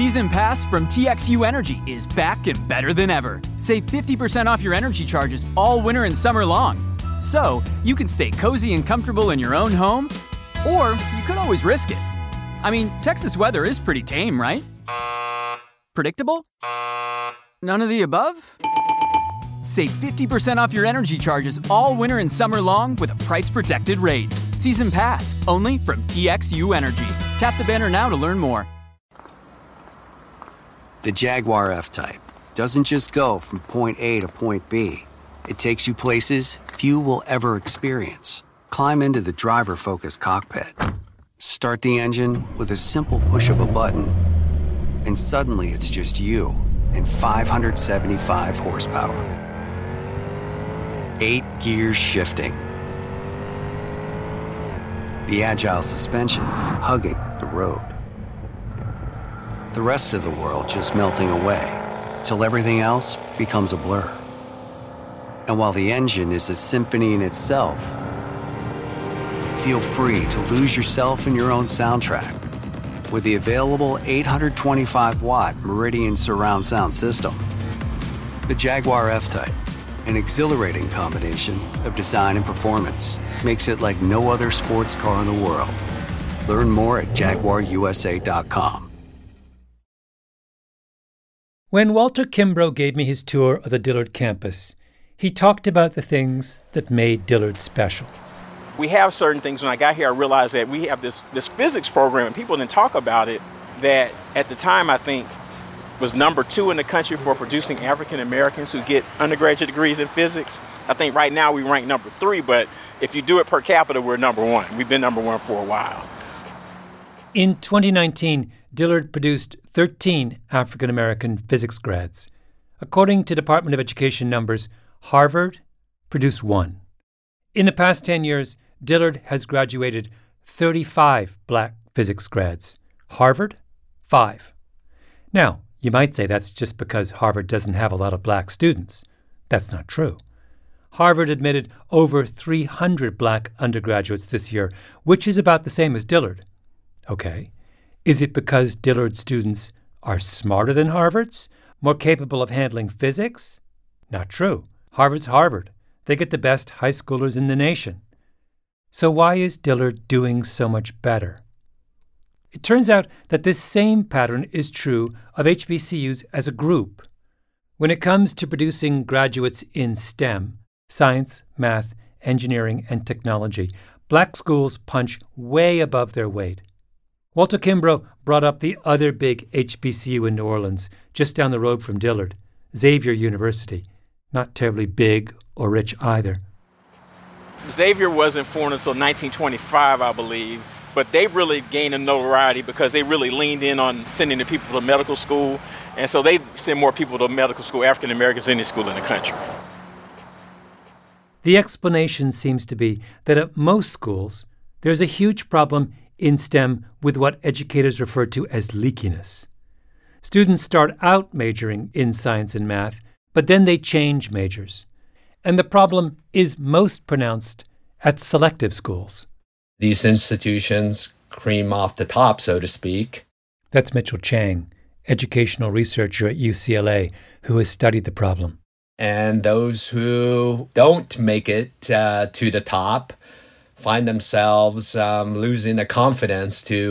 Season Pass from TXU Energy is back and better than ever. Save 50% off your energy charges all winter and summer long. So, you can stay cozy and comfortable in your own home, or you could always risk it. I mean, Texas weather is pretty tame, right? Predictable? None of the above? Save 50% off your energy charges all winter and summer long with a price protected rate. Season Pass, only from TXU Energy. Tap the banner now to learn more. The Jaguar F Type doesn't just go from point A to point B, it takes you places few will ever experience. Climb into the driver focused cockpit, start the engine with a simple push of a button, and suddenly it's just you and 575 horsepower. Eight gears shifting. The agile suspension hugging the road the rest of the world just melting away till everything else becomes a blur. And while the engine is a symphony in itself, feel free to lose yourself in your own soundtrack with the available 825 watt Meridian surround sound system. The Jaguar F Type, an exhilarating combination of design and performance, makes it like no other sports car in the world. Learn more at jaguarusa.com. When Walter Kimbrough gave me his tour of the Dillard campus, he talked about the things that made Dillard special. We have certain things. When I got here, I realized that we have this, this physics program, and people didn't talk about it, that at the time I think was number two in the country for producing African Americans who get undergraduate degrees in physics. I think right now we rank number three, but if you do it per capita, we're number one. We've been number one for a while. In 2019, Dillard produced 13 African American physics grads. According to Department of Education numbers, Harvard produced one. In the past 10 years, Dillard has graduated 35 black physics grads. Harvard, five. Now, you might say that's just because Harvard doesn't have a lot of black students. That's not true. Harvard admitted over 300 black undergraduates this year, which is about the same as Dillard. Okay. Is it because Dillard students are smarter than Harvard's, more capable of handling physics? Not true. Harvard's Harvard. They get the best high schoolers in the nation. So, why is Dillard doing so much better? It turns out that this same pattern is true of HBCUs as a group. When it comes to producing graduates in STEM science, math, engineering, and technology black schools punch way above their weight. Walter Kimbrough brought up the other big HBCU in New Orleans, just down the road from Dillard, Xavier University. Not terribly big or rich either. Xavier wasn't formed until 1925, I believe, but they really gained a notoriety because they really leaned in on sending the people to medical school, and so they send more people to medical school, African Americans, any school in the country. The explanation seems to be that at most schools, there's a huge problem in STEM with what educators refer to as leakiness. Students start out majoring in science and math, but then they change majors. And the problem is most pronounced at selective schools. These institutions cream off the top, so to speak. That's Mitchell Chang, educational researcher at UCLA, who has studied the problem. And those who don't make it uh, to the top find themselves um, losing the confidence to